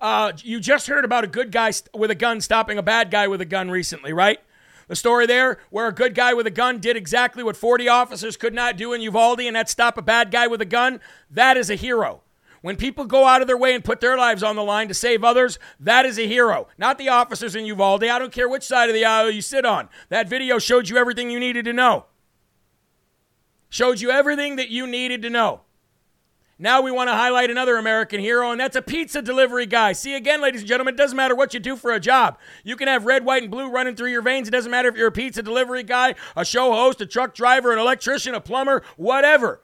uh, you just heard about a good guy with a gun stopping a bad guy with a gun recently, right? The story there where a good guy with a gun did exactly what 40 officers could not do in Uvalde, and that's stop a bad guy with a gun. That is a hero. When people go out of their way and put their lives on the line to save others, that is a hero. Not the officers in Uvalde. I don't care which side of the aisle you sit on. That video showed you everything you needed to know. Showed you everything that you needed to know. Now we want to highlight another American hero, and that's a pizza delivery guy. See, again, ladies and gentlemen, it doesn't matter what you do for a job. You can have red, white, and blue running through your veins. It doesn't matter if you're a pizza delivery guy, a show host, a truck driver, an electrician, a plumber, whatever.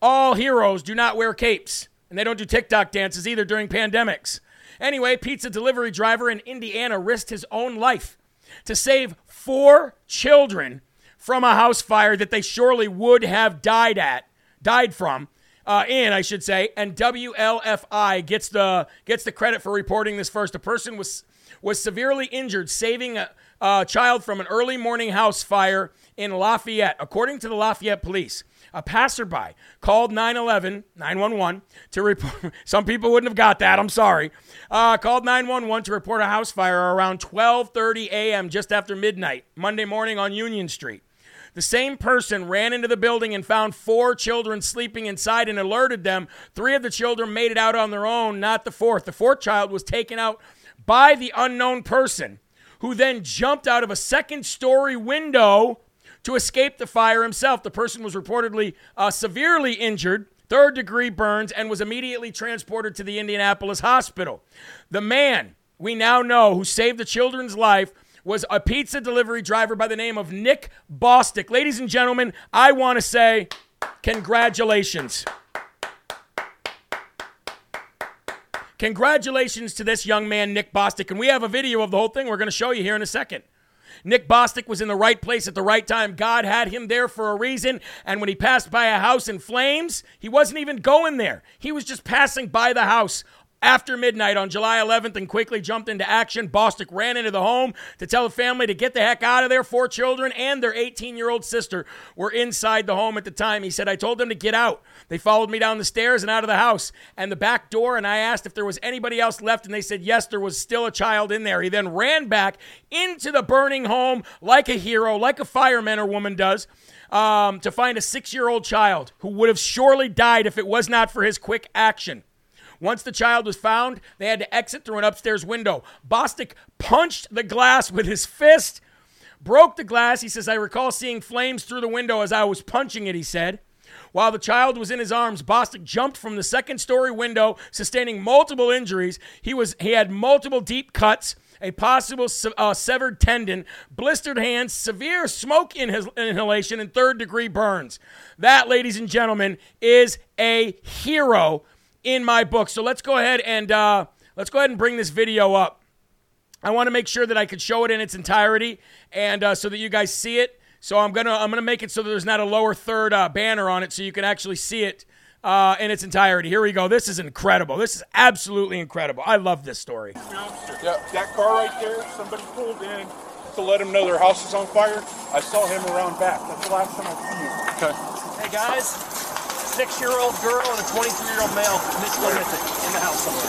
All heroes do not wear capes, and they don't do TikTok dances either during pandemics. Anyway, pizza delivery driver in Indiana risked his own life to save four children from a house fire that they surely would have died at, died from uh, in, I should say, and WLFI gets the gets the credit for reporting this first. A person was was severely injured saving a, a child from an early morning house fire in Lafayette, according to the Lafayette police. A passerby called 911, 911 to report. Some people wouldn't have got that. I'm sorry. Uh, called 911 to report a house fire around 12:30 a.m. just after midnight Monday morning on Union Street. The same person ran into the building and found four children sleeping inside and alerted them. Three of the children made it out on their own, not the fourth. The fourth child was taken out by the unknown person, who then jumped out of a second story window to escape the fire himself. The person was reportedly uh, severely injured third degree burns, and was immediately transported to the Indianapolis hospital. The man we now know who saved the children's life was a pizza delivery driver by the name of Nick Bostic. Ladies and gentlemen, I want to say congratulations. Congratulations to this young man, Nick Bostic. And we have a video of the whole thing we're going to show you here in a second. Nick Bostic was in the right place at the right time. God had him there for a reason. And when he passed by a house in flames, he wasn't even going there. He was just passing by the house after midnight on July 11th and quickly jumped into action. Bostic ran into the home to tell the family to get the heck out of there. Four children and their 18 year old sister were inside the home at the time. He said, I told them to get out. They followed me down the stairs and out of the house and the back door. And I asked if there was anybody else left. And they said, yes, there was still a child in there. He then ran back into the burning home like a hero, like a fireman or woman does. Um, to find a six year old child who would have surely died if it was not for his quick action. Once the child was found, they had to exit through an upstairs window. Bostic punched the glass with his fist, broke the glass. He says, I recall seeing flames through the window as I was punching it, he said. While the child was in his arms, Bostic jumped from the second story window, sustaining multiple injuries. He, was, he had multiple deep cuts a possible uh, severed tendon, blistered hands, severe smoke inhalation, and third degree burns. That, ladies and gentlemen, is a hero in my book. So let's go ahead and uh, let's go ahead and bring this video up. I want to make sure that I could show it in its entirety, and uh, so that you guys see it. So I'm gonna I'm gonna make it so that there's not a lower third uh, banner on it, so you can actually see it uh, in its entirety. Here we go. This is incredible. This is absolutely incredible. I love this story. Yeah, that car right there, somebody pulled in to let them know their house is on fire. I saw him around back. That's the last time I seen him. Okay. Hey guys, six-year-old girl and a 23-year-old male missing in the house somewhere.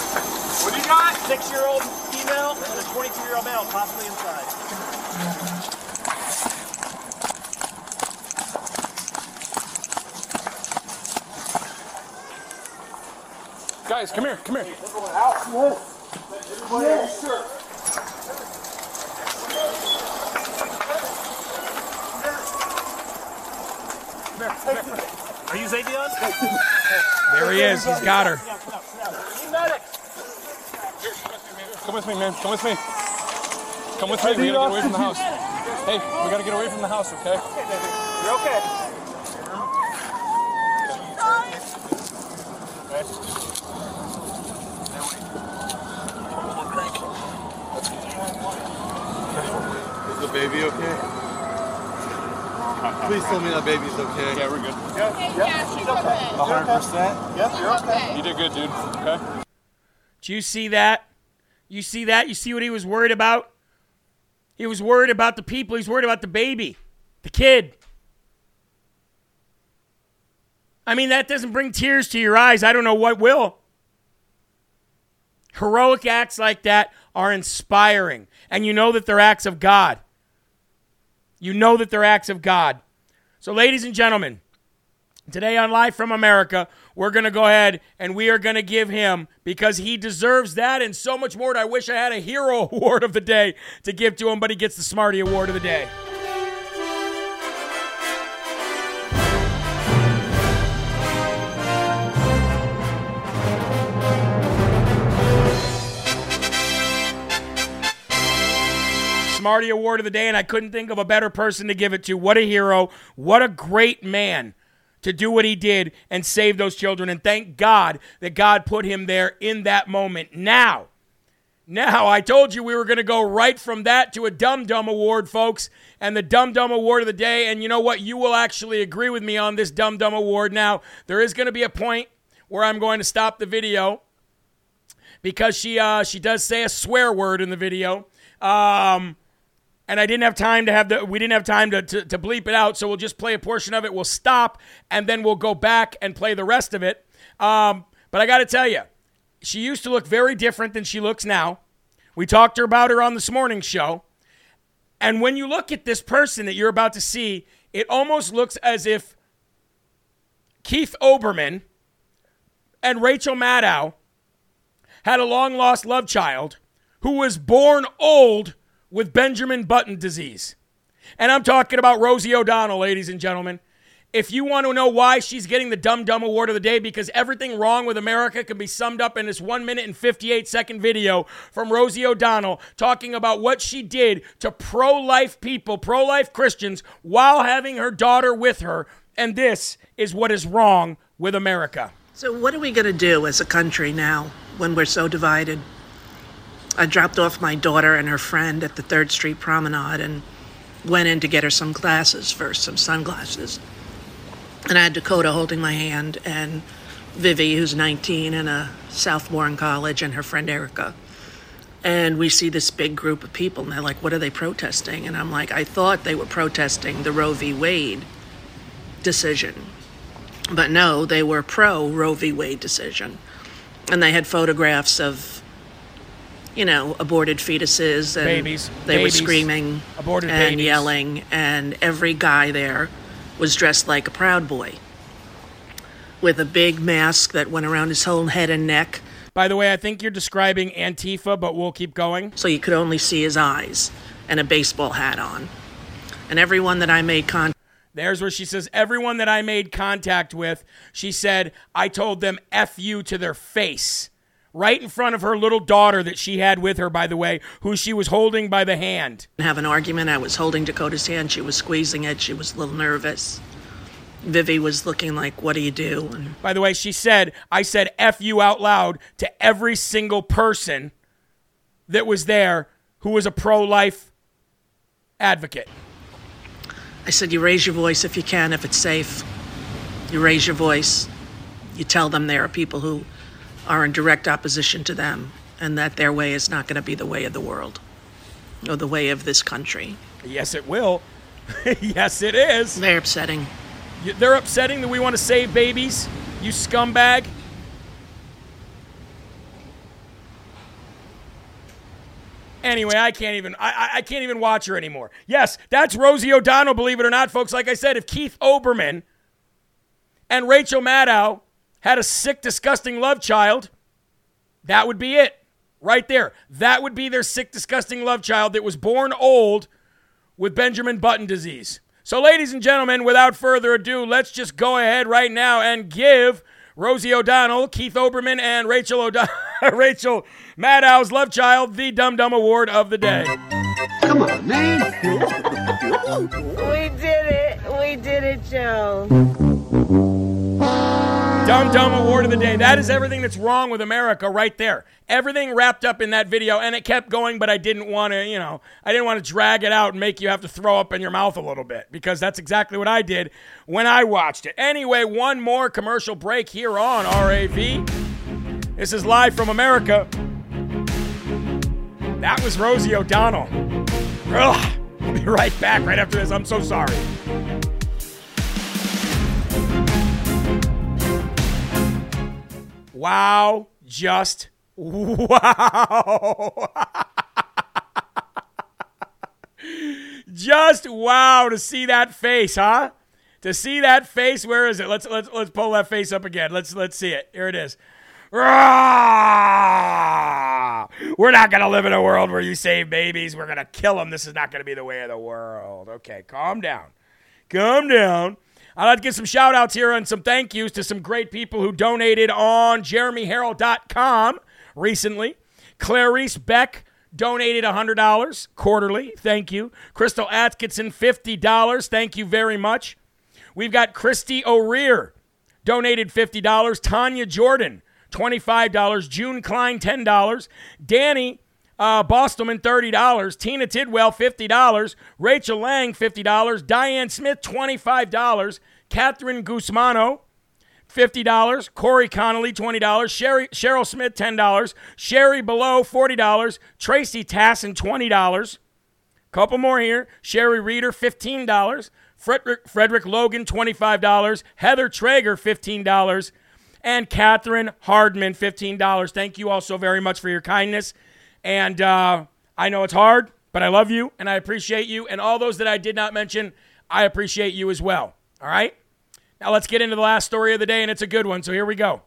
What do you got? Six-year-old female and a 23-year-old male possibly inside. Guys, come here, come here. Yes. Come here, come here. Are you Xavion? There he is. He's got her. Come with me, man. Come with me. Come with me. We gotta get away from the house. Hey, we gotta get away from the house, okay? You're okay. Is the baby okay? Please tell me that baby's okay. Yeah, we're good. Yeah, yeah, she's okay. 100%? Yep, you're okay. You did good, dude. Okay. Do you see that? You see that? You see what he was worried about? He was worried about the people. He's worried about the baby, the kid. I mean, that doesn't bring tears to your eyes. I don't know what will. Heroic acts like that are inspiring, and you know that they're acts of God. You know that they're acts of God. So, ladies and gentlemen, today on Live from America, we're going to go ahead and we are going to give him, because he deserves that and so much more. I wish I had a hero award of the day to give to him, but he gets the Smarty Award of the day. Smarty Award of the day, and I couldn't think of a better person to give it to. What a hero. What a great man to do what he did and save those children. And thank God that God put him there in that moment. Now, now, I told you we were going to go right from that to a Dum Dum Award, folks. And the Dum Dum Award of the day. And you know what? You will actually agree with me on this Dum Dum Award. Now, there is going to be a point where I'm going to stop the video because she uh, she does say a swear word in the video. Um, and I didn't have time to have the we didn't have time to, to, to bleep it out, so we'll just play a portion of it. We'll stop and then we'll go back and play the rest of it. Um, but I got to tell you, she used to look very different than she looks now. We talked to her about her on this morning show. And when you look at this person that you're about to see, it almost looks as if Keith Olbermann and Rachel Maddow had a long lost love child who was born old with Benjamin Button disease. And I'm talking about Rosie O'Donnell, ladies and gentlemen. If you want to know why she's getting the Dumb Dumb Award of the day, because everything wrong with America can be summed up in this one minute and 58 second video from Rosie O'Donnell talking about what she did to pro life people, pro life Christians, while having her daughter with her. And this is what is wrong with America. So, what are we going to do as a country now when we're so divided? I dropped off my daughter and her friend at the Third Street Promenade and went in to get her some glasses first, some sunglasses. And I had Dakota holding my hand and Vivi, who's 19 and a sophomore in college, and her friend Erica. And we see this big group of people, and they're like, What are they protesting? And I'm like, I thought they were protesting the Roe v. Wade decision. But no, they were pro Roe v. Wade decision. And they had photographs of, you know, aborted fetuses and Babies. they Babies. were screaming Aborted and babies. yelling, and every guy there was dressed like a Proud Boy with a big mask that went around his whole head and neck, By the way, I think you're describing Antifa, but we'll keep going. so you could only see his eyes, and a baseball hat on. And everyone that I made contact There's where she says, Everyone that I made contact with, she said, I told them F you to their face. Right in front of her little daughter that she had with her, by the way, who she was holding by the hand. have an argument. I was holding Dakota's hand. She was squeezing it. She was a little nervous. Vivi was looking like, "What do you do?" And By the way, she said, I said F you out loud to every single person that was there who was a pro life advocate. I said, "You raise your voice if you can, if it's safe. You raise your voice. You tell them there are people who are in direct opposition to them, and that their way is not going to be the way of the world, or the way of this country." Yes, it will. yes, it is. They're upsetting. They're upsetting that we want to save babies, you scumbag. Anyway, I can't even I, I- I can't even watch her anymore. Yes, that's Rosie O'Donnell, believe it or not, folks. Like I said, if Keith Olbermann and Rachel Maddow had a sick, disgusting love child, that would be it. Right there. That would be their sick, disgusting love child that was born old with Benjamin Button disease. So, ladies and gentlemen, without further ado, let's just go ahead right now and give Rosie O'Donnell, Keith Olbermann, and Rachel O'Donnell, Rachel Maddow's love child the Dum Dum Award of the day. Come on, man. We did it. We did it, Joe. Dum Dum Award of the Day. That is everything that's wrong with America right there. Everything wrapped up in that video, and it kept going, but I didn't want to, you know, I didn't want to drag it out and make you have to throw up in your mouth a little bit because that's exactly what I did when I watched it. Anyway, one more commercial break here on RAV. This is live from America. That was Rosie O'Donnell. Ugh. I'll be right back right after this. I'm so sorry. Wow, just wow. just wow to see that face, huh? To see that face, where is it? Let's let's let's pull that face up again. Let's let's see it. Here it is. We're not going to live in a world where you save babies. We're going to kill them. This is not going to be the way of the world. Okay, calm down. Calm down. I'd like to give some shout outs here and some thank yous to some great people who donated on jeremyherrell.com recently. Clarice Beck donated $100 quarterly. Thank you. Crystal Atkinson, $50. Thank you very much. We've got Christy O'Rear, donated $50. Tanya Jordan, $25. June Klein, $10. Danny uh, Bostelman, $30. Tina Tidwell, $50. Rachel Lang, $50. Diane Smith, $25. Catherine Guzmano, $50. Corey Connolly, $20. Sherry, Cheryl Smith, $10. Sherry Below, $40. Tracy Tassin, $20. Couple more here. Sherry Reeder, $15. Frederick, Frederick Logan, $25. Heather Traeger, $15. And Catherine Hardman, $15. Thank you all so very much for your kindness. And uh, I know it's hard, but I love you and I appreciate you. And all those that I did not mention, I appreciate you as well. All right? Now let's get into the last story of the day, and it's a good one. So here we go.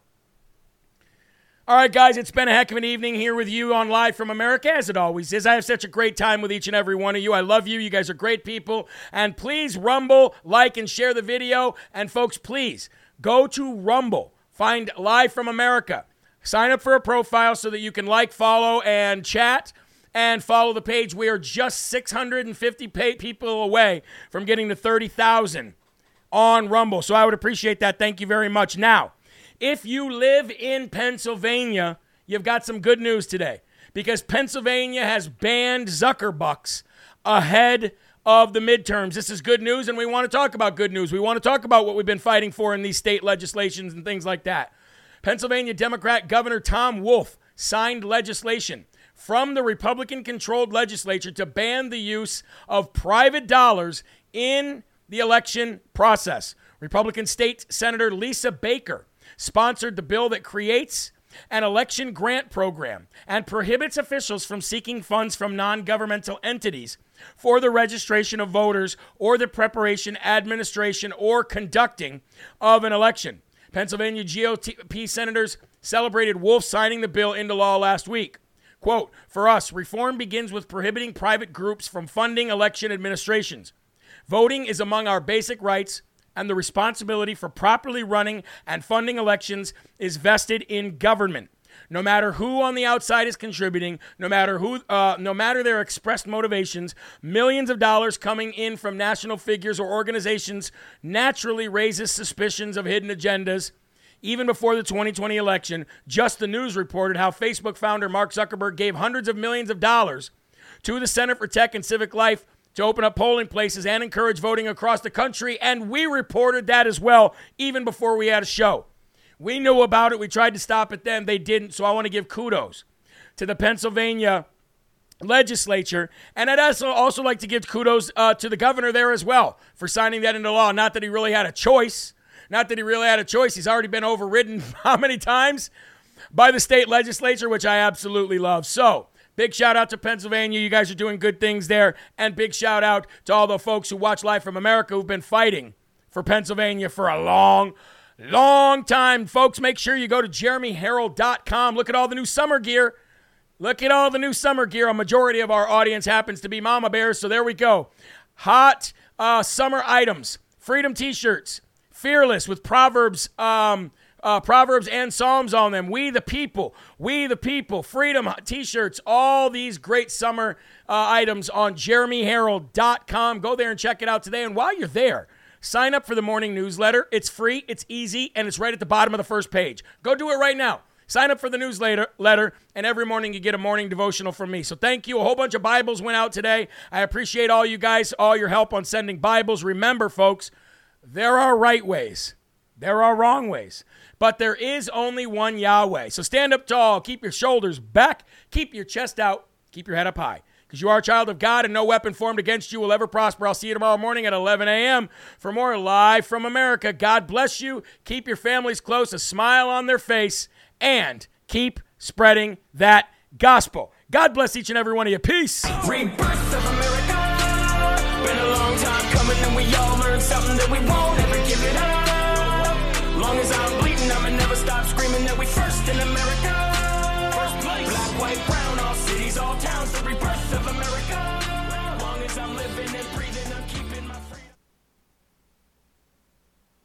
All right, guys, it's been a heck of an evening here with you on Live from America, as it always is. I have such a great time with each and every one of you. I love you. You guys are great people. And please rumble, like, and share the video. And folks, please go to Rumble, find Live from America. Sign up for a profile so that you can like, follow, and chat and follow the page. We are just 650 people away from getting to 30,000 on Rumble. So I would appreciate that. Thank you very much. Now, if you live in Pennsylvania, you've got some good news today because Pennsylvania has banned Zuckerbucks ahead of the midterms. This is good news, and we want to talk about good news. We want to talk about what we've been fighting for in these state legislations and things like that. Pennsylvania Democrat Governor Tom Wolf signed legislation from the Republican controlled legislature to ban the use of private dollars in the election process. Republican State Senator Lisa Baker sponsored the bill that creates an election grant program and prohibits officials from seeking funds from non governmental entities for the registration of voters or the preparation, administration, or conducting of an election. Pennsylvania GOP senators celebrated Wolf signing the bill into law last week. Quote, for us, reform begins with prohibiting private groups from funding election administrations. Voting is among our basic rights, and the responsibility for properly running and funding elections is vested in government. No matter who on the outside is contributing, no matter who, uh, no matter their expressed motivations, millions of dollars coming in from national figures or organizations naturally raises suspicions of hidden agendas. Even before the 2020 election, Just the News reported how Facebook founder Mark Zuckerberg gave hundreds of millions of dollars to the Center for Tech and Civic Life to open up polling places and encourage voting across the country. And we reported that as well, even before we had a show. We knew about it. We tried to stop it then. They didn't. So I want to give kudos to the Pennsylvania legislature. And I'd also, also like to give kudos uh, to the governor there as well for signing that into law. Not that he really had a choice. Not that he really had a choice. He's already been overridden how many times? By the state legislature, which I absolutely love. So, Big shout out to Pennsylvania. You guys are doing good things there. And big shout out to all the folks who watch Live from America who've been fighting for Pennsylvania for a long, long time. Folks, make sure you go to jeremyherrell.com. Look at all the new summer gear. Look at all the new summer gear. A majority of our audience happens to be mama bears. So there we go. Hot uh, summer items, freedom T-shirts, fearless with Proverbs. Um, uh, Proverbs and Psalms on them. We the people, we the people, freedom t shirts, all these great summer uh, items on jeremyherrell.com. Go there and check it out today. And while you're there, sign up for the morning newsletter. It's free, it's easy, and it's right at the bottom of the first page. Go do it right now. Sign up for the newsletter, letter, and every morning you get a morning devotional from me. So thank you. A whole bunch of Bibles went out today. I appreciate all you guys, all your help on sending Bibles. Remember, folks, there are right ways, there are wrong ways, but there is only one Yahweh. So stand up tall, keep your shoulders back, keep your chest out, keep your head up high. Because you are a child of God and no weapon formed against you will ever prosper. I'll see you tomorrow morning at 11 a.m. for more Live from America. God bless you. Keep your families close, a smile on their face, and keep spreading that gospel. God bless each and every one of you. Peace. Rebirth of America. Been a long time coming, and we all learned something that we in America.